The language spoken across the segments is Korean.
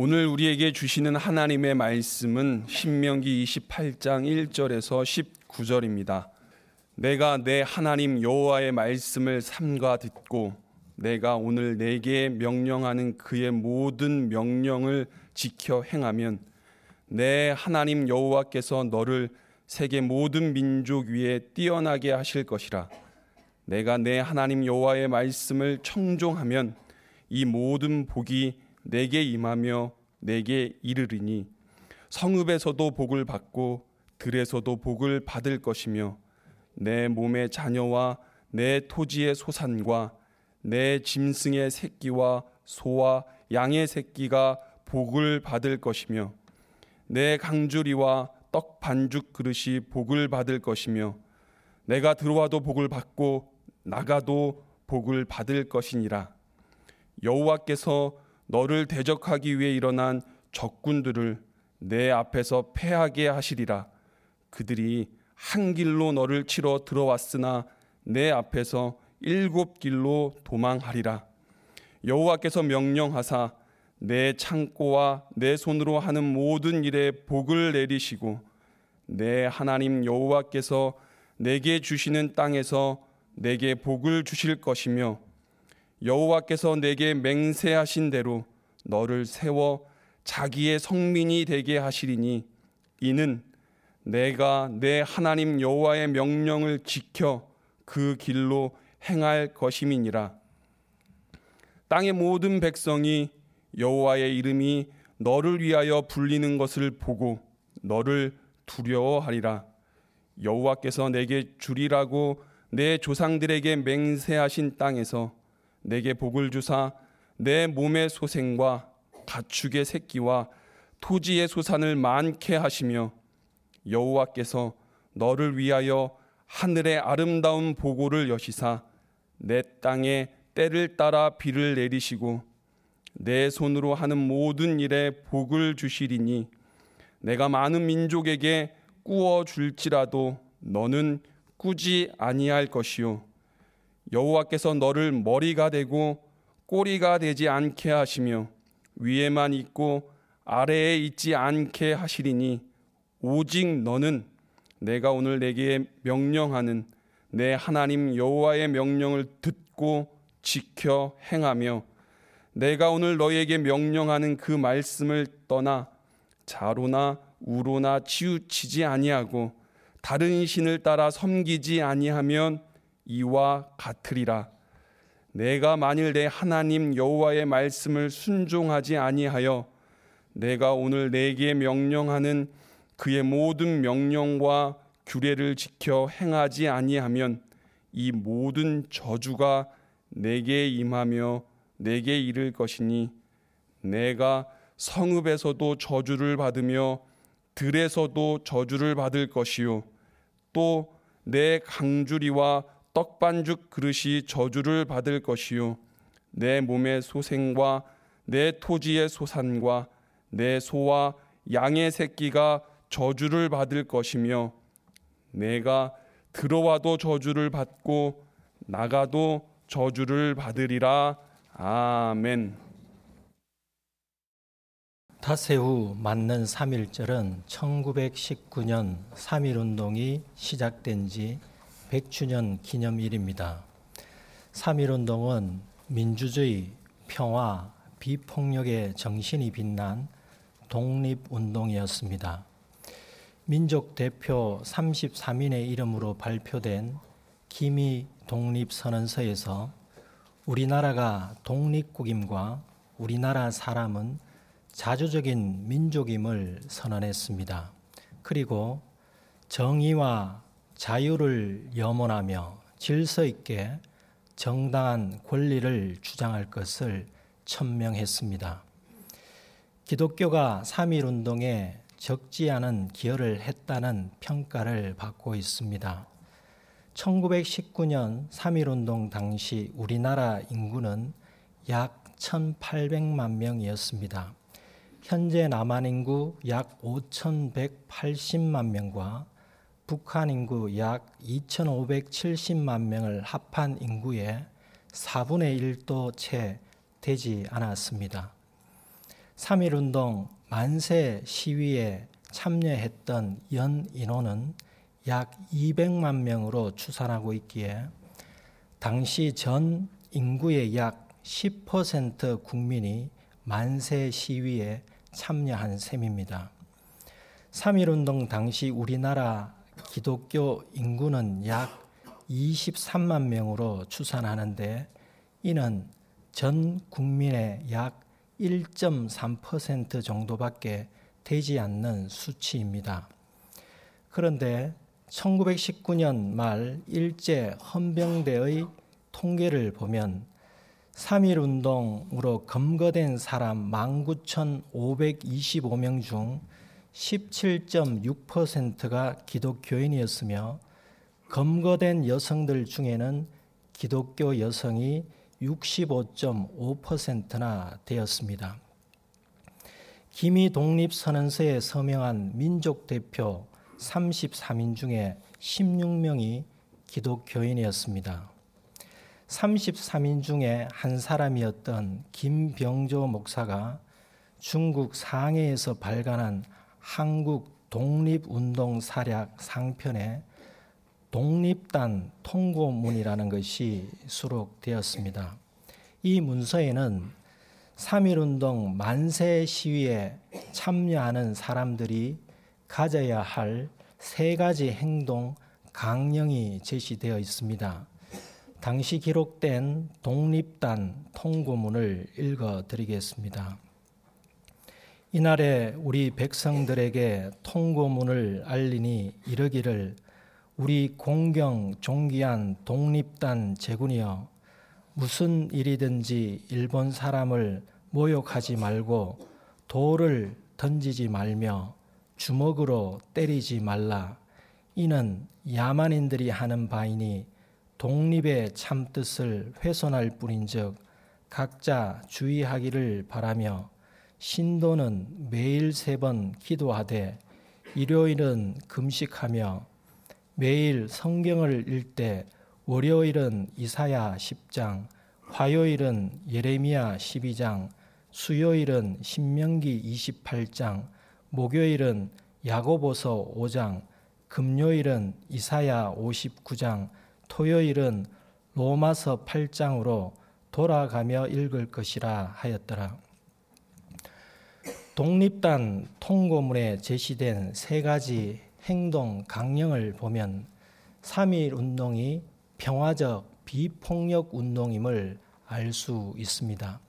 오늘 우리에게 주시는 하나님의 말씀은 신명기 28장 1절에서 19절입니다. 내가 내 하나님 여호와의 말씀을 삼가 듣고 내가 오늘 내게 명령하는 그의 모든 명령을 지켜 행하면 내 하나님 여호와께서 너를 세계 모든 민족 위에 뛰어나게 하실 것이라. 내가 내 하나님 여호와의 말씀을 청종하면 이 모든 복이 내게 임하며 내게 이르리니 성읍에서도 복을 받고 들에서도 복을 받을 것이며 내 몸의 자녀와 내 토지의 소산과 내 짐승의 새끼와 소와 양의 새끼가 복을 받을 것이며 내 강주리와 떡 반죽 그릇이 복을 받을 것이며 내가 들어와도 복을 받고 나가도 복을 받을 것이니라. 여호와께서 너를 대적하기 위해 일어난 적군들을 내 앞에서 패하게 하시리라. 그들이 한 길로 너를 치러 들어왔으나 내 앞에서 일곱 길로 도망하리라. 여호와께서 명령하사 내 창고와 내 손으로 하는 모든 일에 복을 내리시고 내 하나님 여호와께서 내게 주시는 땅에서 내게 복을 주실 것이며 여호와께서 내게 맹세하신 대로 너를 세워 자기의 성민이 되게 하시리니 이는 내가 내 하나님 여호와의 명령을 지켜 그 길로 행할 것임이니라. 땅의 모든 백성이 여호와의 이름이 너를 위하여 불리는 것을 보고 너를 두려워하리라. 여호와께서 내게 주리라고 내 조상들에게 맹세하신 땅에서 내게 복을 주사 내 몸의 소생과 가축의 새끼와 토지의 소산을 많게 하시며 여호와께서 너를 위하여 하늘의 아름다운 보고를 여시사 내 땅에 때를 따라 비를 내리시고 내 손으로 하는 모든 일에 복을 주시리니 내가 많은 민족에게 꾸어 줄지라도 너는 꾸지 아니할 것이요 여호와께서 너를 머리가 되고 꼬리가 되지 않게 하시며 위에만 있고 아래에 있지 않게 하시리니 오직 너는 내가 오늘 내게 명령하는 내 하나님 여호와의 명령을 듣고 지켜 행하며 내가 오늘 너에게 명령하는 그 말씀을 떠나 자로나 우로나 치우치지 아니하고 다른 신을 따라 섬기지 아니하면 이와 같으리라. 내가 만일 내 하나님 여호와의 말씀을 순종하지 아니하여 내가 오늘 내게 명령하는 그의 모든 명령과 규례를 지켜 행하지 아니하면 이 모든 저주가 내게 임하며 내게 이를 것이니 내가 성읍에서도 저주를 받으며 들에서도 저주를 받을 것이요 또 내 강주리와 떡반죽 그릇이 저주를 받을 것이요 내 몸의 소생과 내 토지의 소산과 내 소와 양의 새끼가 저주를 받을 것이며 내가 들어와도 저주를 받고 나가도 저주를 받으리라 아멘. 다세후 맞는 3일절은 1919년 3.1운동이 시작된 지 100주년 기념일입니다. 3.1운동은 민주주의, 평화, 비폭력의 정신이 빛난 독립운동이었습니다. 민족 대표 33인의 이름으로 발표된 기미 독립선언서에서 우리나라가 독립국임과 우리나라 사람은 자주적인 민족임을 선언했습니다. 그리고 정의와 자유를 염원하며 질서 있게 정당한 권리를 주장할 것을 천명했습니다. 기독교가 3.1 운동에 적지 않은 기여를 했다는 평가를 받고 있습니다. 1919년 3.1 운동 당시 우리나라 인구는 약 1,800만 명이었습니다. 현재 남한 인구 약 5,180만 명과 북한 인구 약 2,570만 명을 합한 인구의 4분의 1도 채 되지 않았습니다. 3.1운동 만세 시위에 참여했던 연 인원은 약 200만 명으로 추산하고 있기에 당시 전 인구의 약 10% 국민이 만세 시위에 참여한 셈입니다. 3.1운동 당시 우리나라 기독교 인구는 약 23만 명으로 추산하는데 이는 전 국민의 약 1.3% 정도밖에 되지 않는 수치입니다. 그런데 1919년 말 일제 헌병대의 통계를 보면 3.1 운동으로 검거된 사람 19,525명 중 17.6%가 기독교인이었으며 검거된 여성들 중에는 기독교 여성이 65.5%나 되었습니다. 기미 독립선언서에 서명한 민족 대표 33인 중에 16명이 기독교인이었습니다. 33인 중에 한 사람이었던 김병조 목사가 중국 상해에서 발간한 한국 독립운동 사략 상편에 독립단 통고문이라는 것이 수록되었습니다. 이 문서에는 3.1운동 만세 시위에 참여하는 사람들이 가져야 할 세 가지 행동 강령이 제시되어 있습니다. 당시 기록된 독립단 통고문을 읽어 드리겠습니다. 이날에 우리 백성들에게 통고문을 알리니 이르기를 우리 공경 존귀한 독립단 제군이여 무슨 일이든지 일본 사람을 모욕하지 말고 돌을 던지지 말며 주먹으로 때리지 말라. 이는 야만인들이 하는 바이니 독립의 참뜻을 훼손할 뿐인즉 각자 주의하기를 바라며 신도는 매일 세 번 기도하되 일요일은 금식하며 매일 성경을 읽되 월요일은 이사야 10장, 화요일은 예레미야 12장, 수요일은 신명기 28장, 목요일은 야고보서 5장, 금요일은 이사야 59장, 토요일은 로마서 8장으로 돌아가며 읽을 것이라 하였더라. 독립단 통고문에 제시된 세 가지 행동 강령을 보면 3.1 운동이 평화적 비폭력 운동임을 알 수 있습니다.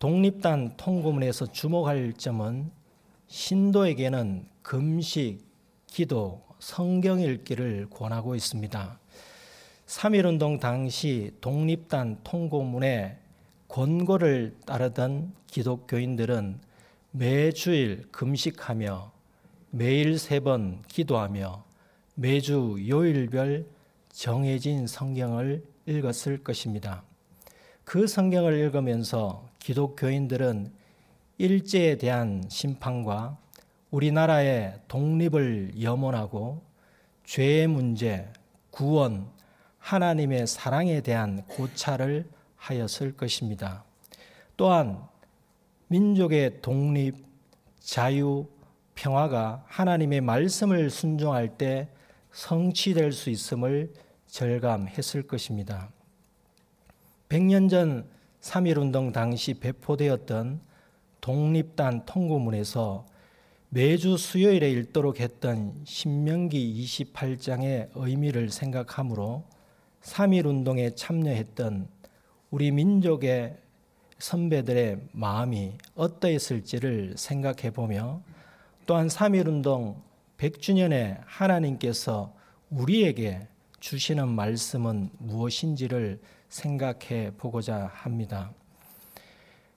독립단 통고문에서 주목할 점은 신도에게는 금식, 기도, 성경 읽기를 권하고 있습니다. 3.1운동 당시 독립단 통고문의 권고를 따르던 기독교인들은 매주일 금식하며 매일 세 번 기도하며 매주 요일별 정해진 성경을 읽었을 것입니다. 그 성경을 읽으면서 기독교인들은 일제에 대한 심판과 우리나라의 독립을 염원하고 죄의 문제, 구원, 하나님의 사랑에 대한 고찰을 하였을 것입니다. 또한 민족의 독립, 자유, 평화가 하나님의 말씀을 순종할 때 성취될 수 있음을 절감했을 것입니다. 100년 전 3.1운동 당시 배포되었던 독립단 통고문에서 매주 수요일에 읽도록 했던 신명기 28장의 의미를 생각하므로 3.1운동에 참여했던 우리 민족의 선배들의 마음이 어떠했을지를 생각해 보며 또한 3.1운동 100주년에 하나님께서 우리에게 주시는 말씀은 무엇인지를 생각해 보고자 합니다.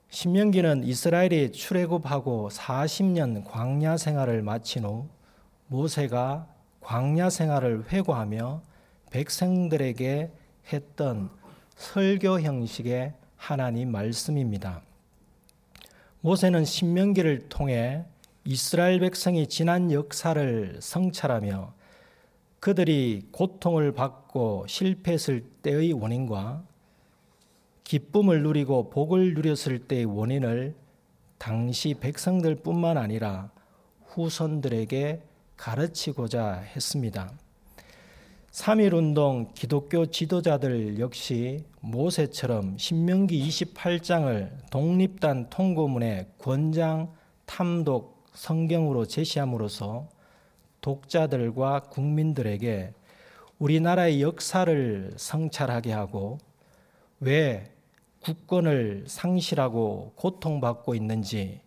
신명기는 이스라엘이 출애굽하고 40년 광야 생활을 마친 후 모세가 광야 생활을 회고하며 백성들에게 했던 설교 형식의 하나님 말씀입니다. 모세는 신명기를 통해 이스라엘 백성이 지난 역사를 성찰하며 그들이 고통을 받고 실패했을 때의 원인과 기쁨을 누리고 복을 누렸을 때의 원인을 당시 백성들뿐만 아니라 후손들에게 가르치고자 했습니다. 3.1운동 기독교 지도자들 역시 모세처럼 신명기 28장을 독립단 통고문의 권장 탐독 성경으로 제시함으로써 독자들과 국민들에게 우리나라의 역사를 성찰하게 하고 왜 국권을 상실하고 고통받고 있는지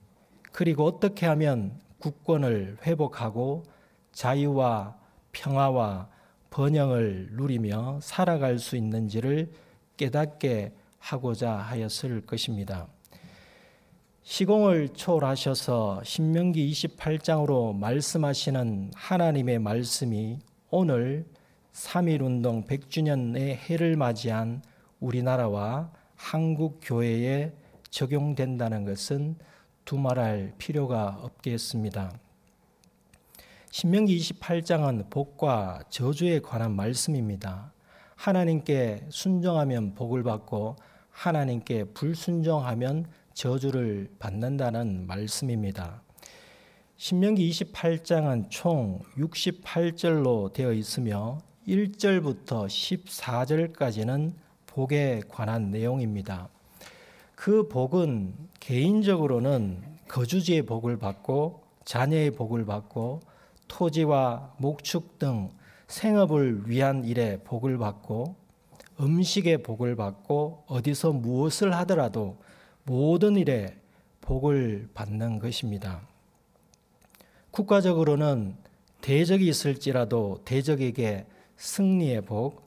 그리고 어떻게 하면 국권을 회복하고 자유와 평화와 번영을 누리며 살아갈 수 있는지를 깨닫게 하고자 하였을 것입니다. 시공을 초월하셔서 신명기 28장으로 말씀하시는 하나님의 말씀이 오늘 3.1운동 100주년의 해를 맞이한 우리나라와 한국 교회에 적용된다는 것은 두말할 필요가 없겠습니다. 신명기 28장은 복과 저주에 관한 말씀입니다. 하나님께 순종하면 복을 받고 하나님께 불순종하면 저주를 받는다는 말씀입니다. 신명기 28장은 총 68절로 되어 있으며 1절부터 14절까지는 복에 관한 내용입니다. 그 복은 개인적으로는 거주지의 복을 받고 자녀의 복을 받고 토지와 목축 등 생업을 위한 일에 복을 받고 음식의 복을 받고 어디서 무엇을 하더라도 모든 일에 복을 받는 것입니다. 국가적으로는 대적이 있을지라도 대적에게 승리의 복,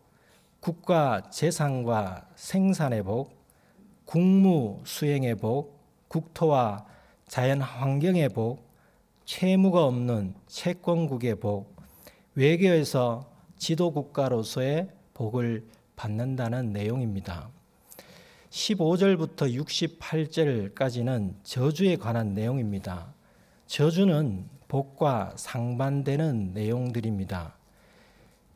국가 재산과 생산의 복, 국무 수행의 복, 국토와 자연 환경의 복, 채무가 없는 채권국의 복, 외교에서 지도국가로서의 복을 받는다는 내용입니다. 15절부터 68절까지는 저주에 관한 내용입니다. 저주는 복과 상반되는 내용들입니다.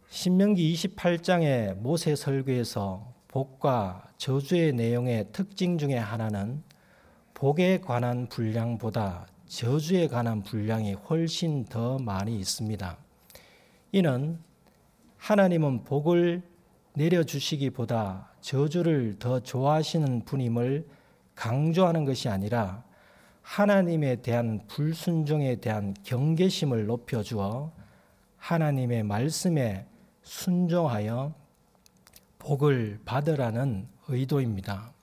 신명기 28장의 모세 설교에서 복과 저주의 내용의 특징 중에 하나는 복에 관한 분량보다 저주에 관한 분량이 훨씬 더 많이 있습니다. 이는 하나님은 복을 내려주시기보다 저주를 더 좋아하시는 분임을 강조하는 것이 아니라 하나님에 대한 불순종에 대한 경계심을 높여주어 하나님의 말씀에 순종하여 복을 받으라는 의도입니다.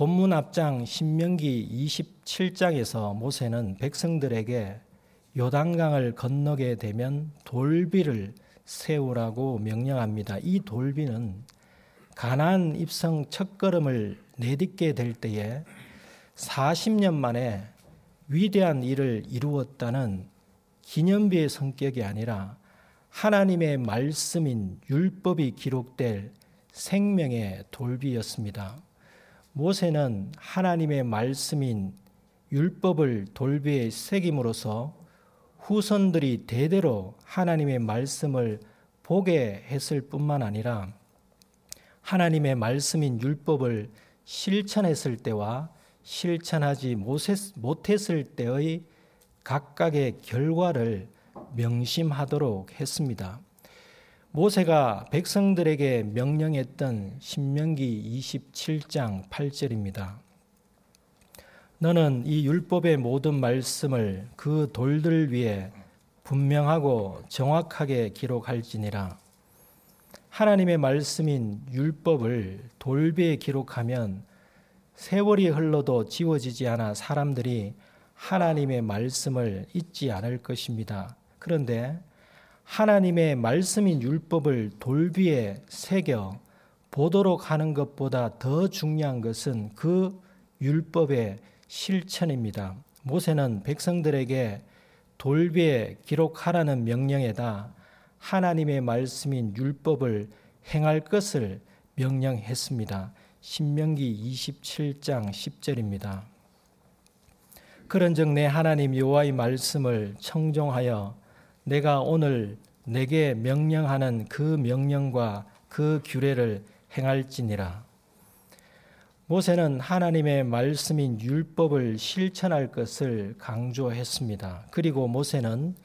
본문 앞장 신명기 27장에서 모세는 백성들에게 요단강을 건너게 되면 돌비를 세우라고 명령합니다. 이 돌비는 가나안 입성 첫걸음을 내딛게 될 때에 40년 만에 위대한 일을 이루었다는 기념비의 성격이 아니라 하나님의 말씀인 율법이 기록될 생명의 돌비였습니다. 모세는 하나님의 말씀인 율법을 돌비에 새김으로써 후손들이 대대로 하나님의 말씀을 보게 했을 뿐만 아니라 하나님의 말씀인 율법을 실천했을 때와 실천하지 못했을 때의 각각의 결과를 명심하도록 했습니다. 모세가 백성들에게 명령했던 신명기 27장 8절입니다. 너는 이 율법의 모든 말씀을 그 돌들 위에 분명하고 정확하게 기록할지니라. 하나님의 말씀인 율법을 돌비에 기록하면 세월이 흘러도 지워지지 않아 사람들이 하나님의 말씀을 잊지 않을 것입니다. 그런데 하나님의 말씀인 율법을 돌비에 새겨 보도록 하는 것보다 더 중요한 것은 그 율법의 실천입니다. 모세는 백성들에게 돌비에 기록하라는 명령에다 하나님의 말씀인 율법을 행할 것을 명령했습니다. 신명기 27장 10절입니다. 그런즉 내 하나님 여호와의 말씀을 청종하여 내가 오늘 내게 명령하는 그 명령과 그 규례를 행할지니라. 모세는 하나님의 말씀인 율법을 실천할 것을 강조했습니다. 그리고 모세는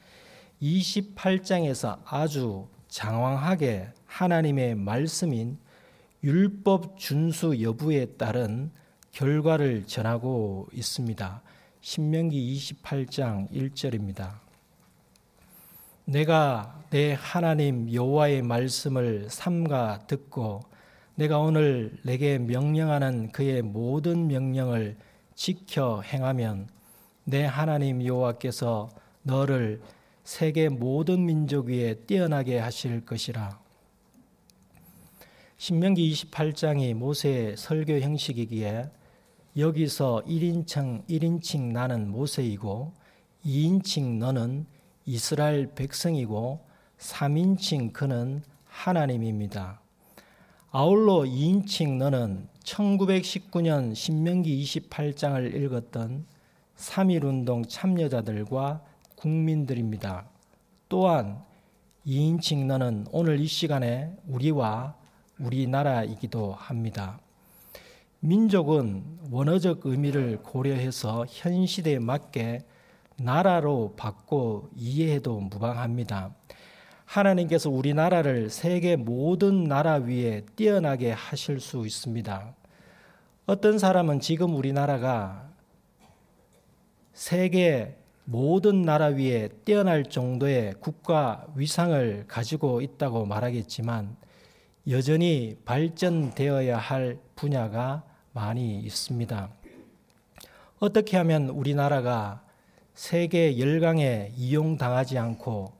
28장에서 아주 장황하게 하나님의 말씀인 율법 준수 여부에 따른 결과를 전하고 있습니다. 신명기 28장 1절입니다. 내가 내 하나님 여호와의 말씀을 삼가 듣고 내가 오늘 내게 명령하는 그의 모든 명령을 지켜 행하면 내 하나님 여호와께서 너를 세계 모든 민족 위에 뛰어나게 하실 것이라. 신명기 28장이 모세의 설교 형식이기에 여기서 1인칭 1인칭 나는 모세이고 2인칭 너는 이스라엘 백성이고 3인칭 그는 하나님입니다. 아울러 2인칭 너는 1919년 신명기 28장을 읽었던 3.1운동 참여자들과 국민들입니다. 또한 2인칭 너는 오늘 이 시간에 우리와 우리나라이기도 합니다. 민족은 원어적 의미를 고려해서 현 시대에 맞게 나라로 바꿔 이해해도 무방합니다. 하나님께서 우리나라를 세계 모든 나라 위에 뛰어나게 하실 수 있습니다. 어떤 사람은 지금 우리나라가 세계 모든 나라 위에 뛰어날 정도의 국가 위상을 가지고 있다고 말하겠지만 여전히 발전되어야 할 분야가 많이 있습니다. 어떻게 하면 우리나라가 세계 열강에 이용당하지 않고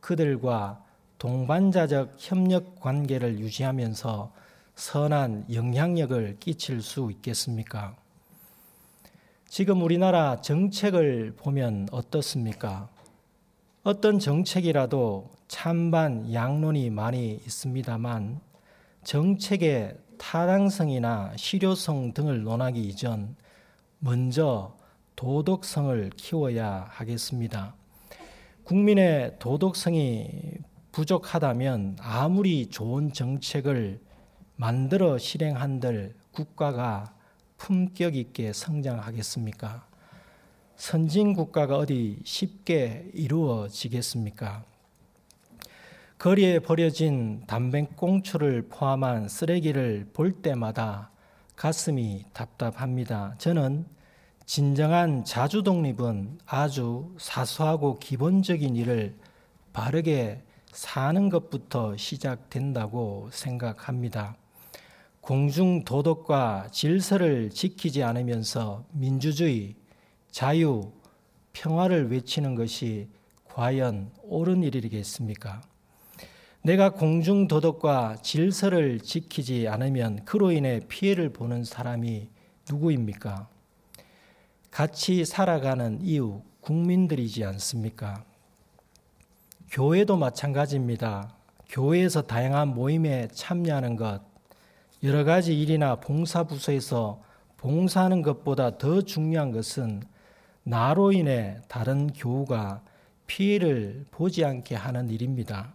그들과 동반자적 협력 관계를 유지하면서 선한 영향력을 끼칠 수 있겠습니까? 지금 우리나라 정책을 보면 어떻습니까? 어떤 정책이라도 찬반 양론이 많이 있습니다만 정책의 타당성이나 실효성 등을 논하기 이전 먼저 도덕성을 키워야 하겠습니다. 국민의 도덕성이 부족하다면 아무리 좋은 정책을 만들어 실행한들 국가가 품격 있게 성장하겠습니까? 선진 국가가 어디 쉽게 이루어지겠습니까? 거리에 버려진 담배꽁초를 포함한 쓰레기를 볼 때마다 가슴이 답답합니다. 저는 진정한 자주 독립은 아주 사소하고 기본적인 일을 바르게 사는 것부터 시작된다고 생각합니다. 공중 도덕과 질서를 지키지 않으면서 민주주의, 자유, 평화를 외치는 것이 과연 옳은 일이겠습니까? 내가 공중 도덕과 질서를 지키지 않으면 그로 인해 피해를 보는 사람이 누구입니까? 같이 살아가는 이웃, 국민들이지 않습니까? 교회도 마찬가지입니다. 교회에서 다양한 모임에 참여하는 것, 여러 가지 일이나 봉사부서에서 봉사하는 것보다 더 중요한 것은 나로 인해 다른 교우가 피해를 보지 않게 하는 일입니다.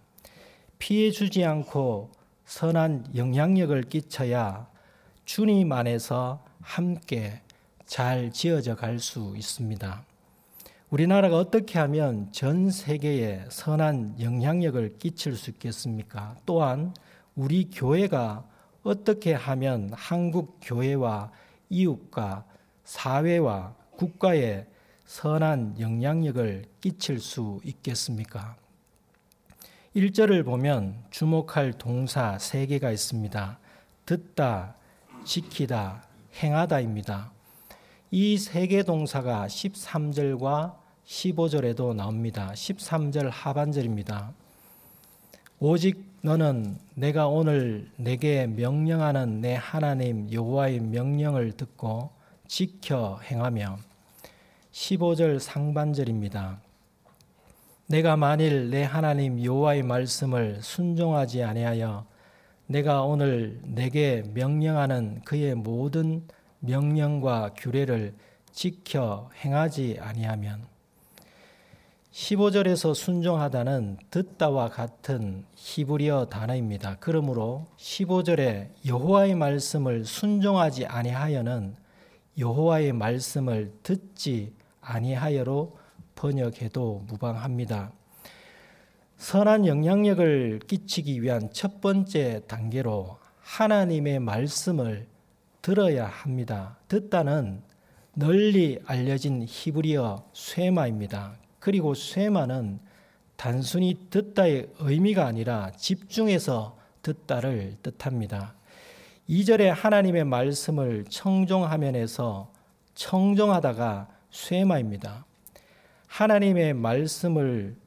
피해 주지 않고 선한 영향력을 끼쳐야 주님 안에서 함께 잘 지어져 갈 수 있습니다. 우리나라가 어떻게 하면 전 세계에 선한 영향력을 끼칠 수 있겠습니까? 또한 우리 교회가 어떻게 하면 한국 교회와 이웃과 사회와 국가에 선한 영향력을 끼칠 수 있겠습니까? 1절을 보면 주목할 동사 3개가 있습니다. 듣다, 지키다, 행하다입니다. 이 세 개 동사가 13절과 15절에도 나옵니다. 13절 하반절입니다. 오직 너는 내가 오늘 내게 명령하는 내 하나님 여호와의 명령을 듣고 지켜 행하며 15절 상반절입니다. 내가 만일 내 하나님 여호와의 말씀을 순종하지 아니하여 내가 오늘 내게 명령하는 그의 모든 명령과 규례를 지켜 행하지 아니하면 15절에서 순종하다는 듣다와 같은 히브리어 단어입니다. 그러므로 15절에 여호와의 말씀을 순종하지 아니하여는 여호와의 말씀을 듣지 아니하여로 번역해도 무방합니다. 선한 영향력을 끼치기 위한 첫 번째 단계로 하나님의 말씀을 들어야 합니다. 듣다는 널리 알려진 히브리어 쇠마입니다. 그리고 쇠마는 단순히 듣다의 의미가 아니라 집중해서 듣다를 뜻합니다. 2절에 하나님의 말씀을 청종하면에서 청종하다가 쇠마입니다. 하나님의 말씀을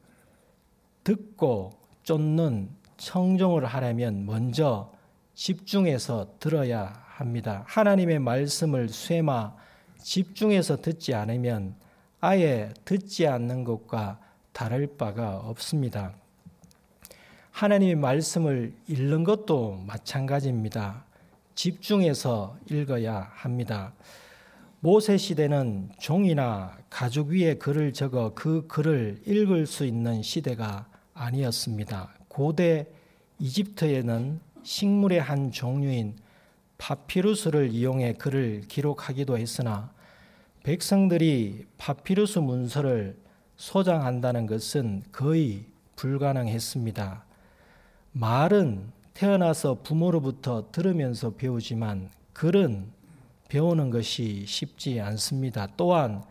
듣고 쫓는 청종을 하려면 먼저 집중해서 들어야 합니다. 하나님의 말씀을 쇠마 집중해서 듣지 않으면 아예 듣지 않는 것과 다를 바가 없습니다. 하나님의 말씀을 읽는 것도 마찬가지입니다. 집중해서 읽어야 합니다. 모세 시대는 종이나 가죽 위에 글을 적어 그 글을 읽을 수 있는 시대가 아니었습니다. 고대 이집트에는 식물의 한 종류인 파피루스를 이용해 글을 기록하기도 했으나 백성들이 파피루스 문서를 소장한다는 것은 거의 불가능했습니다. 말은 태어나서 부모로부터 들으면서 배우지만 글은 배우는 것이 쉽지 않습니다. 또한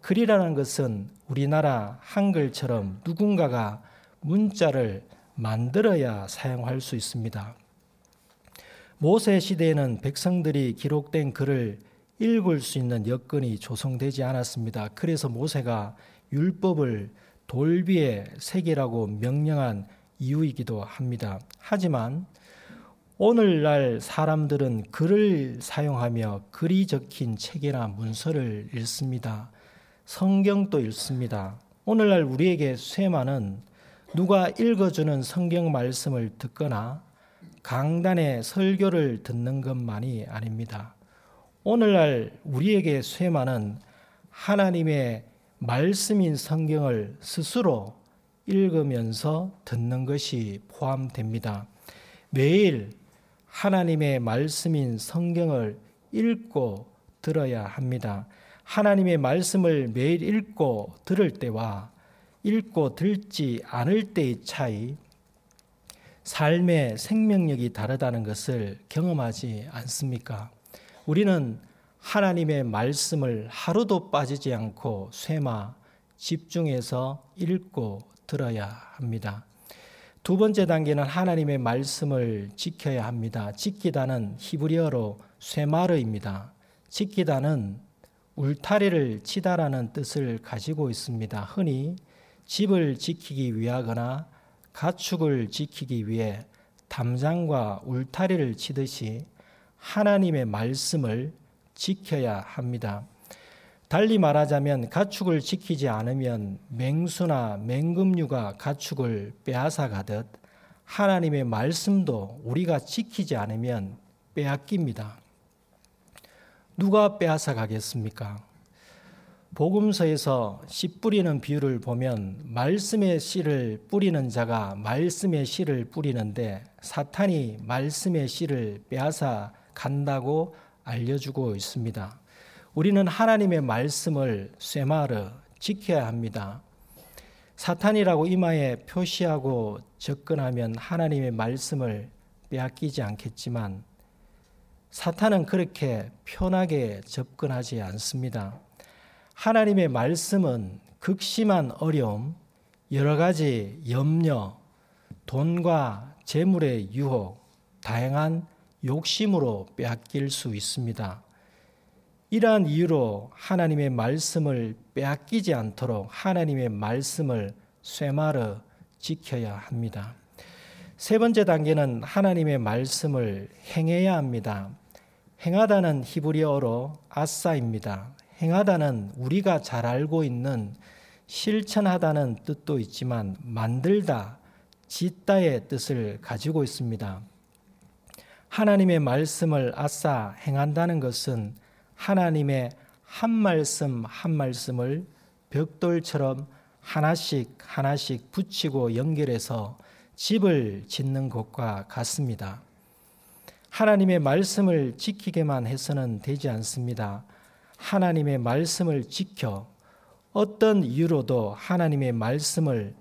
글이라는 것은 우리나라 한글처럼 누군가가 문자를 만들어야 사용할 수 있습니다. 모세 시대에는 백성들이 기록된 글을 읽을 수 있는 여건이 조성되지 않았습니다. 그래서 모세가 율법을 돌비에 새기라고 명령한 이유이기도 합니다. 하지만 오늘날 사람들은 글을 사용하며 글이 적힌 책이나 문서를 읽습니다. 성경도 읽습니다. 오늘날 우리에게 쇠마는 누가 읽어주는 성경 말씀을 듣거나 강단의 설교를 듣는 것만이 아닙니다. 오늘날 우리에게 쇠마는 하나님의 말씀인 성경을 스스로 읽으면서 듣는 것이 포함됩니다. 매일 하나님의 말씀인 성경을 읽고 들어야 합니다. 하나님의 말씀을 매일 읽고 들을 때와 읽고 들지 않을 때의 차이, 삶의 생명력이 다르다는 것을 경험하지 않습니까? 우리는 하나님의 말씀을 하루도 빠지지 않고 쇠마 집중해서 읽고 들어야 합니다. 두 번째 단계는 하나님의 말씀을 지켜야 합니다. 지키다는 히브리어로 쇠마르입니다. 지키다는 울타리를 치다라는 뜻을 가지고 있습니다. 흔히 집을 지키기 위하거나 가축을 지키기 위해 담장과 울타리를 치듯이 하나님의 말씀을 지켜야 합니다. 달리 말하자면 가축을 지키지 않으면 맹수나 맹금류가 가축을 빼앗아 가듯 하나님의 말씀도 우리가 지키지 않으면 빼앗깁니다. 누가 빼앗아 가겠습니까? 복음서에서 씨 뿌리는 비유를 보면 말씀의 씨를 뿌리는 자가 말씀의 씨를 뿌리는데 사탄이 말씀의 씨를 빼앗아 간다고 알려주고 있습니다. 우리는 하나님의 말씀을 쇠마르 지켜야 합니다. 사탄이라고 이마에 표시하고 접근하면 하나님의 말씀을 빼앗기지 않겠지만 사탄은 그렇게 편하게 접근하지 않습니다. 하나님의 말씀은 극심한 어려움, 여러 가지 염려, 돈과 재물의 유혹, 다양한 욕심으로 빼앗길 수 있습니다. 이러한 이유로 하나님의 말씀을 빼앗기지 않도록 하나님의 말씀을 쇠마르 지켜야 합니다. 세 번째 단계는 하나님의 말씀을 행해야 합니다. 행하다는 히브리어로 아싸입니다. 행하다는 우리가 잘 알고 있는 실천하다는 뜻도 있지만 만들다, 짓다의 뜻을 가지고 있습니다. 하나님의 말씀을 아싸 행한다는 것은 하나님의 한 말씀 한 말씀을 벽돌처럼 하나씩 하나씩 붙이고 연결해서 집을 짓는 것과 같습니다. 하나님의 말씀을 지키게만 해서는 되지 않습니다. 하나님의 말씀을 지켜 어떤 이유로도 하나님의 말씀을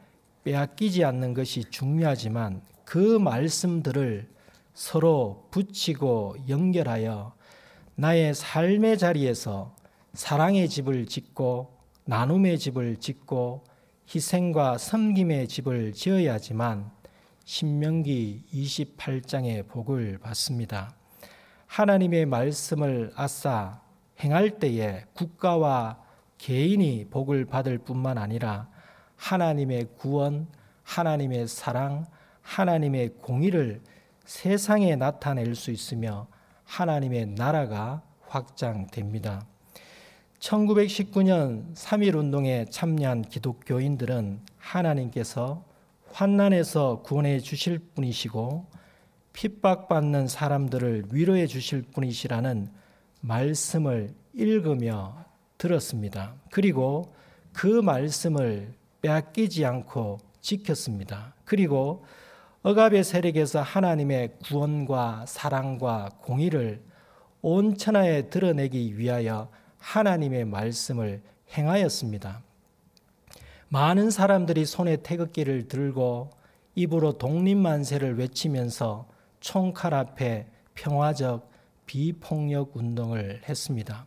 빼앗기지 않는 것이 중요하지만 그 말씀들을 서로 붙이고 연결하여 나의 삶의 자리에서 사랑의 집을 짓고 나눔의 집을 짓고 희생과 섬김의 집을 지어야지만 신명기 28장의 복을 받습니다. 하나님의 말씀을 아싸 행할 때에 국가와 개인이 복을 받을 뿐만 아니라 하나님의 구원, 하나님의 사랑, 하나님의 공의를 세상에 나타낼 수 있으며 하나님의 나라가 확장됩니다. 1919년 3.1 운동에 참여한 기독교인들은 하나님께서 환난에서 구원해 주실 분이시고 핍박받는 사람들을 위로해 주실 분이시라는 말씀을 읽으며 들었습니다. 그리고 그 말씀을 빼앗기지 않고 지켰습니다. 그리고 억압의 세력에서 하나님의 구원과 사랑과 공의를 온 천하에 드러내기 위하여 하나님의 말씀을 행하였습니다. 많은 사람들이 손에 태극기를 들고 입으로 독립만세를 외치면서 총칼 앞에 평화적 비폭력 운동을 했습니다.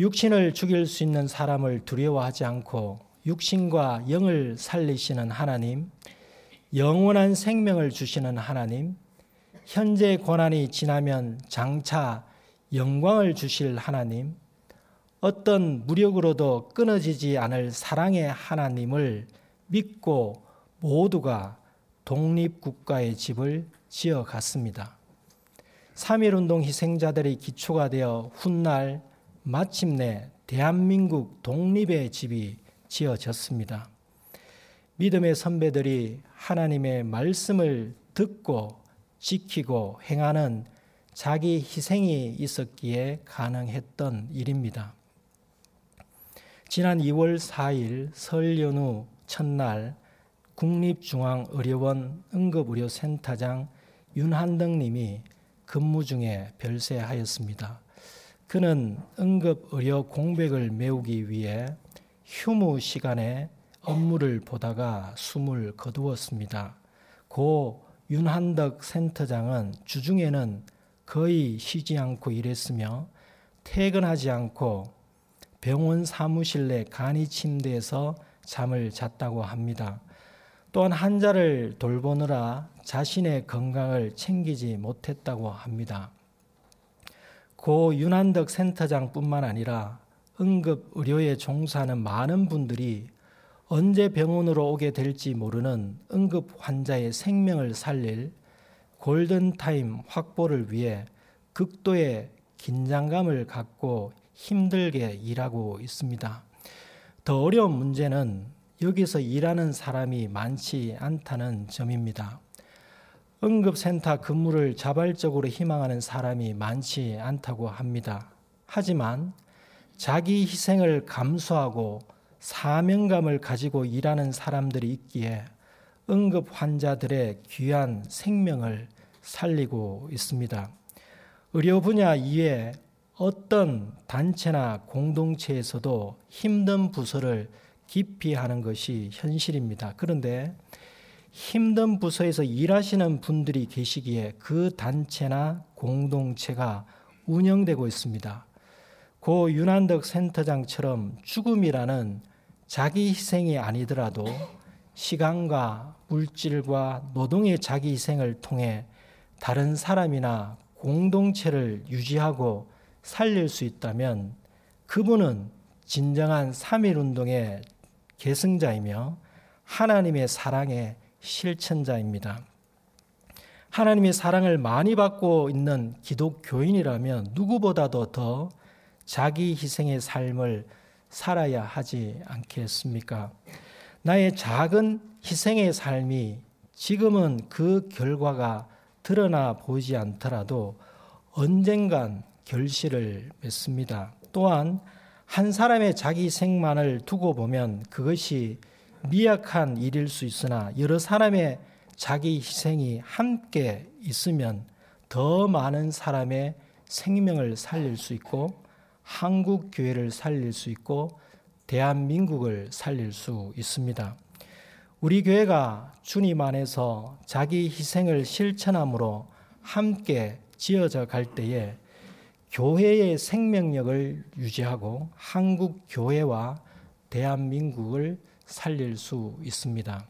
육신을 죽일 수 있는 사람을 두려워하지 않고 육신과 영을 살리시는 하나님, 영원한 생명을 주시는 하나님, 현재 고난이 지나면 장차 영광을 주실 하나님, 어떤 무력으로도 끊어지지 않을 사랑의 하나님을 믿고 모두가 독립국가의 집을 지어 갔습니다. 3.1운동 희생자들의 기초가 되어 훗날 마침내 대한민국 독립의 집이 지어졌습니다. 믿음의 선배들이 하나님의 말씀을 듣고 지키고 행하는 자기 희생이 있었기에 가능했던 일입니다. 지난 2월 4일 설 연휴 첫날 국립중앙의료원 응급의료센터장 윤한덕 님이 근무 중에 별세하였습니다. 그는 응급 의료 공백을 메우기 위해 휴무 시간에 업무를 보다가 숨을 거두었습니다. 고 윤한덕 센터장은 주중에는 거의 쉬지 않고 일했으며 퇴근하지 않고 병원 사무실 내 간이 침대에서 잠을 잤다고 합니다. 또한 환자를 돌보느라 자신의 건강을 챙기지 못했다고 합니다. 고 윤한덕 센터장뿐만 아니라 응급 의료에 종사하는 많은 분들이 언제 병원으로 오게 될지 모르는 응급 환자의 생명을 살릴 골든타임 확보를 위해 극도의 긴장감을 갖고 힘들게 일하고 있습니다. 더 어려운 문제는 여기서 일하는 사람이 많지 않다는 점입니다. 응급센터 근무를 자발적으로 희망하는 사람이 많지 않다고 합니다. 하지만 자기 희생을 감수하고 사명감을 가지고 일하는 사람들이 있기에 응급 환자들의 귀한 생명을 살리고 있습니다. 의료 분야 이외에 어떤 단체나 공동체에서도 힘든 부서를 깊이 하는 것이 현실입니다. 그런데 힘든 부서에서 일하시는 분들이 계시기에 그 단체나 공동체가 운영되고 있습니다. 고 윤한덕 센터장처럼 죽음이라는 자기 희생이 아니더라도 시간과 물질과 노동의 자기 희생을 통해 다른 사람이나 공동체를 유지하고 살릴 수 있다면 그분은 진정한 3.1 운동의 계승자이며 하나님의 사랑의 실천자입니다. 하나님의 사랑을 많이 받고 있는 기독교인이라면 누구보다도 더 자기 희생의 삶을 살아야 하지 않겠습니까? 나의 작은 희생의 삶이 지금은 그 결과가 드러나 보이지 않더라도 언젠간 결실을 맺습니다. 또한 한 사람의 자기 생만을 두고 보면 그것이 미약한 일일 수 있으나 여러 사람의 자기 희생이 함께 있으면 더 많은 사람의 생명을 살릴 수 있고 한국 교회를 살릴 수 있고 대한민국을 살릴 수 있습니다. 우리 교회가 주님 안에서 자기 희생을 실천함으로 함께 지어져 갈 때에 교회의 생명력을 유지하고 한국 교회와 대한민국을 살릴 수 있습니다.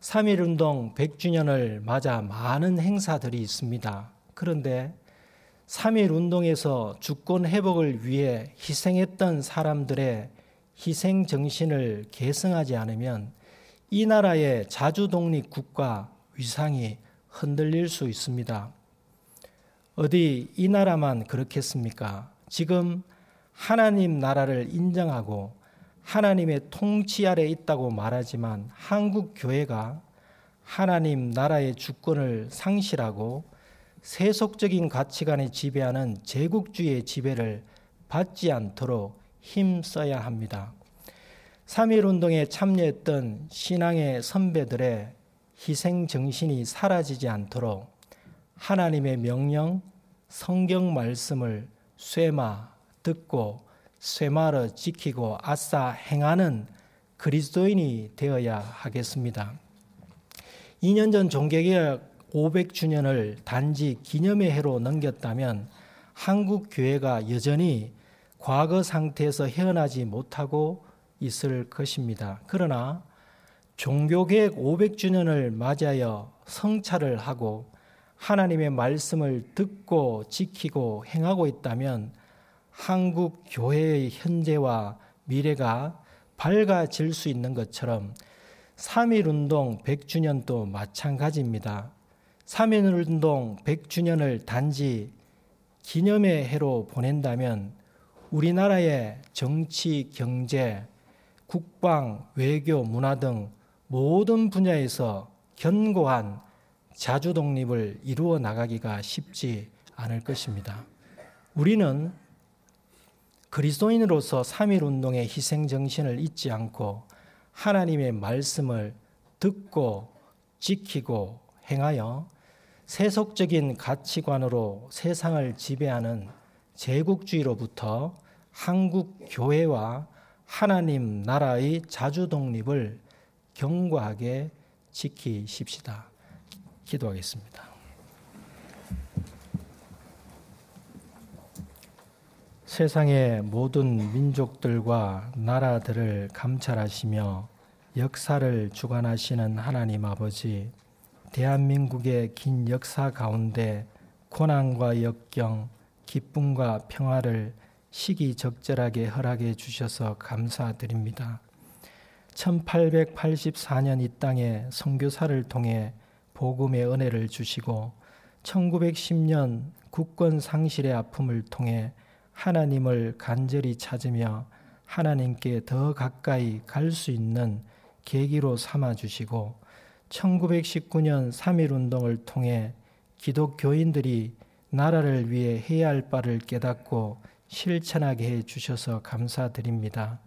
3.1운동 100주년을 맞아 많은 행사들이 있습니다. 그런데 3.1운동에서 주권 회복을 위해 희생했던 사람들의 희생 정신을 계승하지 않으면 이 나라의 자주 독립 국가 위상이 흔들릴 수 있습니다. 어디 이 나라만 그렇겠습니까? 지금 하나님 나라를 인정하고 하나님의 통치 아래 있다고 말하지만 한국 교회가 하나님 나라의 주권을 상실하고 세속적인 가치관에 지배하는 제국주의의 지배를 받지 않도록 힘써야 합니다. 3.1 운동에 참여했던 신앙의 선배들의 희생 정신이 사라지지 않도록 하나님의 명령, 성경 말씀을 쇠마 듣고 쇠마를 지키고 아싸 행하는 그리스도인이 되어야 하겠습니다. 2년 전 종교개혁 500주년을 단지 기념의 해로 넘겼다면 한국 교회가 여전히 과거 상태에서 헤어나지 못하고 있을 것입니다. 그러나 종교개혁 500주년을 맞이하여 성찰을 하고 하나님의 말씀을 듣고 지키고 행하고 있다면 한국 교회의 현재와 미래가 밝아질 수 있는 것처럼 3.1운동 100주년도 마찬가지입니다. 3.1운동 100주년을 단지 기념의 해로 보낸다면 우리나라의 정치, 경제, 국방, 외교, 문화 등 모든 분야에서 견고한 자주 독립을 이루어 나가기가 쉽지 않을 것입니다. 우리는 그리스도인으로서 3.1 운동의 희생 정신을 잊지 않고 하나님의 말씀을 듣고 지키고 행하여 세속적인 가치관으로 세상을 지배하는 제국주의로부터 한국 교회와 하나님 나라의 자주 독립을 견고하게 지키십시다. 기도하겠습니다. 세상의 모든 민족들과 나라들을 감찰하시며 역사를 주관하시는 하나님 아버지, 대한민국의 긴 역사 가운데 고난과 역경, 기쁨과 평화를 시기적절하게 허락해 주셔서 감사드립니다. 1884년 이 땅에 선교사를 통해 복음의 은혜를 주시고 1910년 국권 상실의 아픔을 통해 하나님을 간절히 찾으며 하나님께 더 가까이 갈 수 있는 계기로 삼아 주시고 1919년 3.1 운동을 통해 기독교인들이 나라를 위해 해야 할 바를 깨닫고 실천하게 해 주셔서 감사드립니다.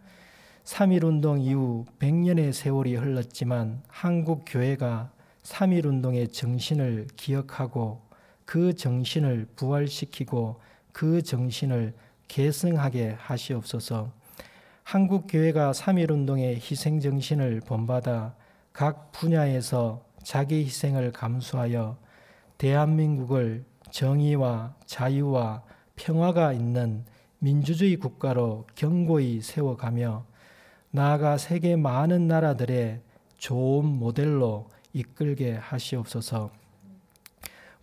3.1 운동 이후 100년의 세월이 흘렀지만 한국 교회가 3.1 운동의 정신을 기억하고 그 정신을 부활시키고 그 정신을 계승하게 하시옵소서. 한국 교회가 3.1 운동의 희생 정신을 본받아 각 분야에서 자기 희생을 감수하여 대한민국을 정의와 자유와 평화가 있는 민주주의 국가로 견고히 세워가며 나아가 세계 많은 나라들의 좋은 모델로 이끌게 하시옵소서.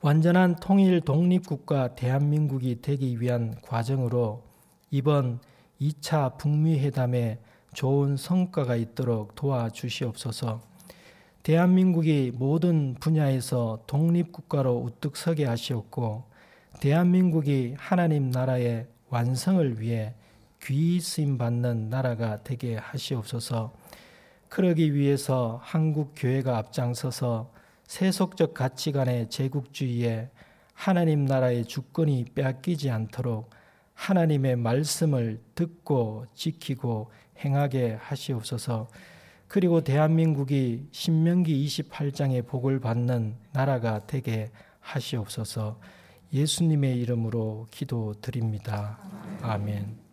완전한 통일 독립국가 대한민국이 되기 위한 과정으로 이번 2차 북미 회담에 좋은 성과가 있도록 도와주시옵소서. 대한민국이 모든 분야에서 독립국가로 우뚝 서게 하시옵고 대한민국이 하나님 나라의 완성을 위해 귀 쓰임 받는 나라가 되게 하시옵소서. 그러기 위해서 한국 교회가 앞장서서 세속적 가치관의 제국주의에 하나님 나라의 주권이 빼앗기지 않도록 하나님의 말씀을 듣고 지키고 행하게 하시옵소서. 그리고 대한민국이 신명기 28장의 복을 받는 나라가 되게 하시옵소서. 예수님의 이름으로 기도드립니다. 아멘.